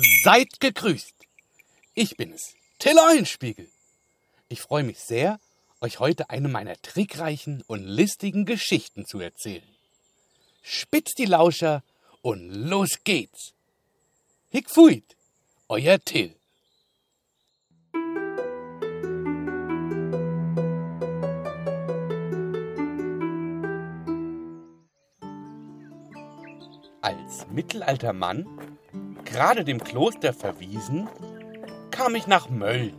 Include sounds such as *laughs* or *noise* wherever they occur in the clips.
Seid gegrüßt. Ich bin es, Till Eulenspiegel. Ich freue mich sehr, euch heute eine meiner trickreichen und listigen Geschichten zu erzählen. Spitzt die Lauscher und los geht's. Hick fuit, euer Till. Als mittelalter Mann, gerade dem Kloster verwiesen, kam ich nach Mölln.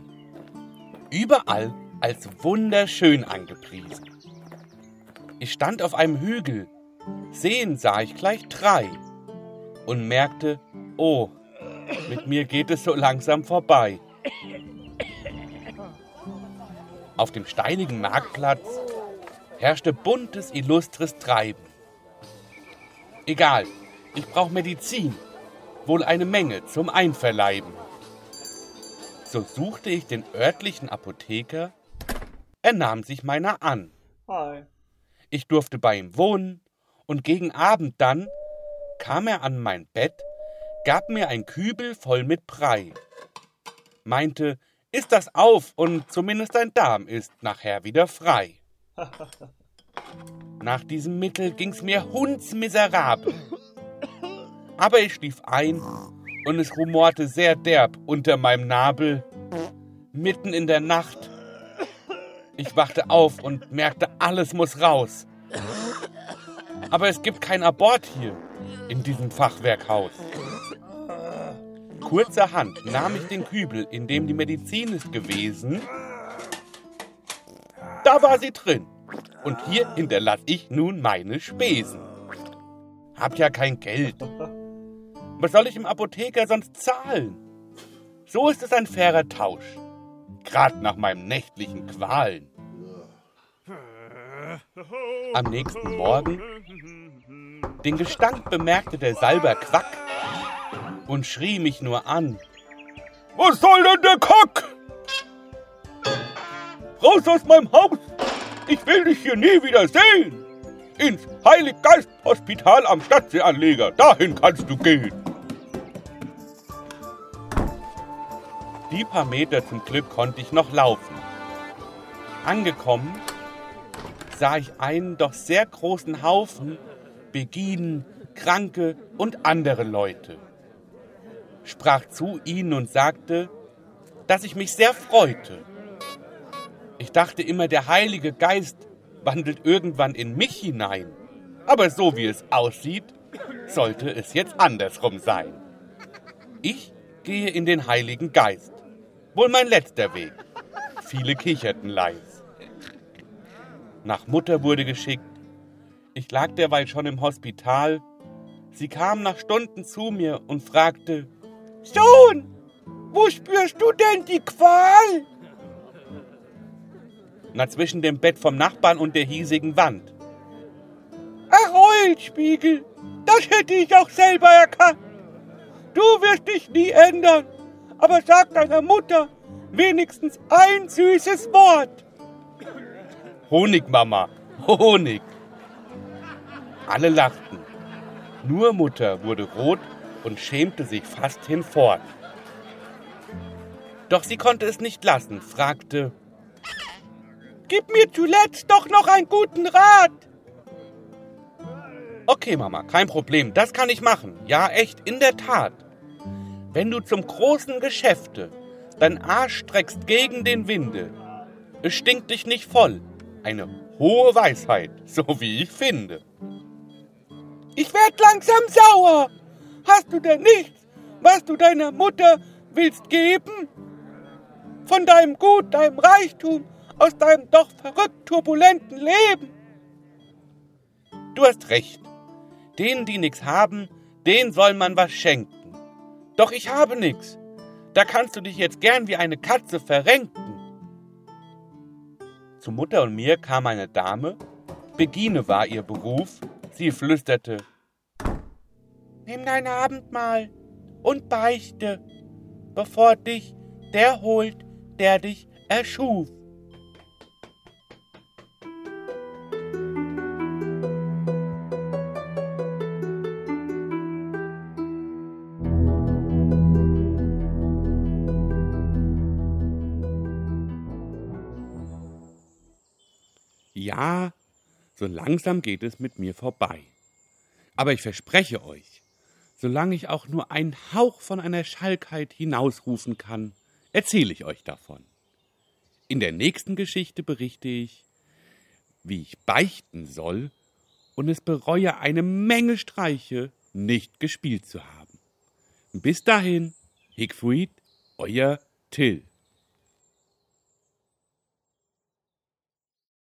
Überall als wunderschön angepriesen. Ich stand auf einem Hügel, sehen sah ich gleich drei und merkte, oh, mit mir geht es so langsam vorbei. Auf dem steinigen Marktplatz herrschte buntes, illustres Treiben. Egal, ich brauche Medizin, wohl eine Menge zum Einverleiben. So suchte ich den örtlichen Apotheker, er nahm sich meiner an. Hi. Ich durfte bei ihm wohnen, und gegen Abend dann kam er an mein Bett, gab mir ein Kübel voll mit Brei, meinte, isst das auf und zumindest dein Darm ist nachher wieder frei. *laughs* Nach diesem Mittel ging's mir hundsmiserabel. Aber ich schlief ein und es rumorte sehr derb unter meinem Nabel. Mitten in der Nacht. Ich wachte auf und merkte, alles muss raus. Aber es gibt kein Abort hier in diesem Fachwerkhaus. Kurzerhand nahm ich den Kübel, in dem die Medizin ist gewesen. Da war sie drin. Und hier hinterlass ich nun meine Spesen. Hab ja kein Geld. Was soll ich im Apotheker sonst zahlen? So ist es ein fairer Tausch. Grad nach meinem nächtlichen Qualen. Am nächsten Morgen den Gestank bemerkte der Salber Quack und schrie mich nur an. Was soll denn der Kock? Raus aus meinem Haus! Ich will dich hier nie wieder sehen! Ins Heiliggeist-Hospital am Stadtseeanleger, dahin kannst du gehen! Die paar Meter zum Glück konnte ich noch laufen. Angekommen sah ich einen doch sehr großen Haufen Beginen, Kranke und andere Leute. Sprach zu ihnen und sagte, dass ich mich sehr freute. Ich dachte immer, der Heilige Geist wandelt irgendwann in mich hinein. Aber so wie es aussieht, sollte es jetzt andersrum sein. Ich gehe in den Heiligen Geist. Wohl mein letzter Weg. Viele kicherten leis. Nach Mutter wurde geschickt. Ich lag derweil schon im Hospital. Sie kam nach Stunden zu mir und fragte, Sohn, wo spürst du denn die Qual? Na, zwischen dem Bett vom Nachbarn und der hiesigen Wand. Ach, Eulenspiegel, das hätte ich auch selber erkannt. Du wirst dich nie ändern aber sag deiner Mutter wenigstens ein süßes Wort. Honig, Mama, Honig. Alle lachten. Nur Mutter wurde rot und schämte sich fast hinfort. Doch sie konnte es nicht lassen, fragte, Gib mir zuletzt doch noch einen guten Rat. Okay, Mama, kein Problem, das kann ich machen. Ja, echt, in der Tat. Wenn du zum großen Geschäfte dein Arsch streckst gegen den Winde, es stinkt dich nicht voll. Eine hohe Weisheit, *laughs* so wie ich finde. Ich werd langsam sauer. Hast du denn nichts, was du deiner Mutter willst geben? Von deinem Gut, deinem Reichtum, aus deinem doch verrückt turbulenten Leben? Du hast recht. Denen, die nichts haben, denen soll man was schenken. Doch ich habe nichts. Da kannst du dich jetzt gern wie eine Katze verrenken. Zu Mutter und mir kam eine Dame, Begine war ihr Beruf, sie flüsterte, Nimm dein Abendmahl und beichte, bevor dich der holt, der dich erschuf. Ja, so langsam geht es mit mir vorbei. Aber ich verspreche euch, solange ich auch nur einen Hauch von einer Schalkheit hinausrufen kann, erzähle ich euch davon. In der nächsten Geschichte berichte ich, wie ich beichten soll und es bereue, eine Menge Streiche nicht gespielt zu haben. Bis dahin, Hickfried, euer Till.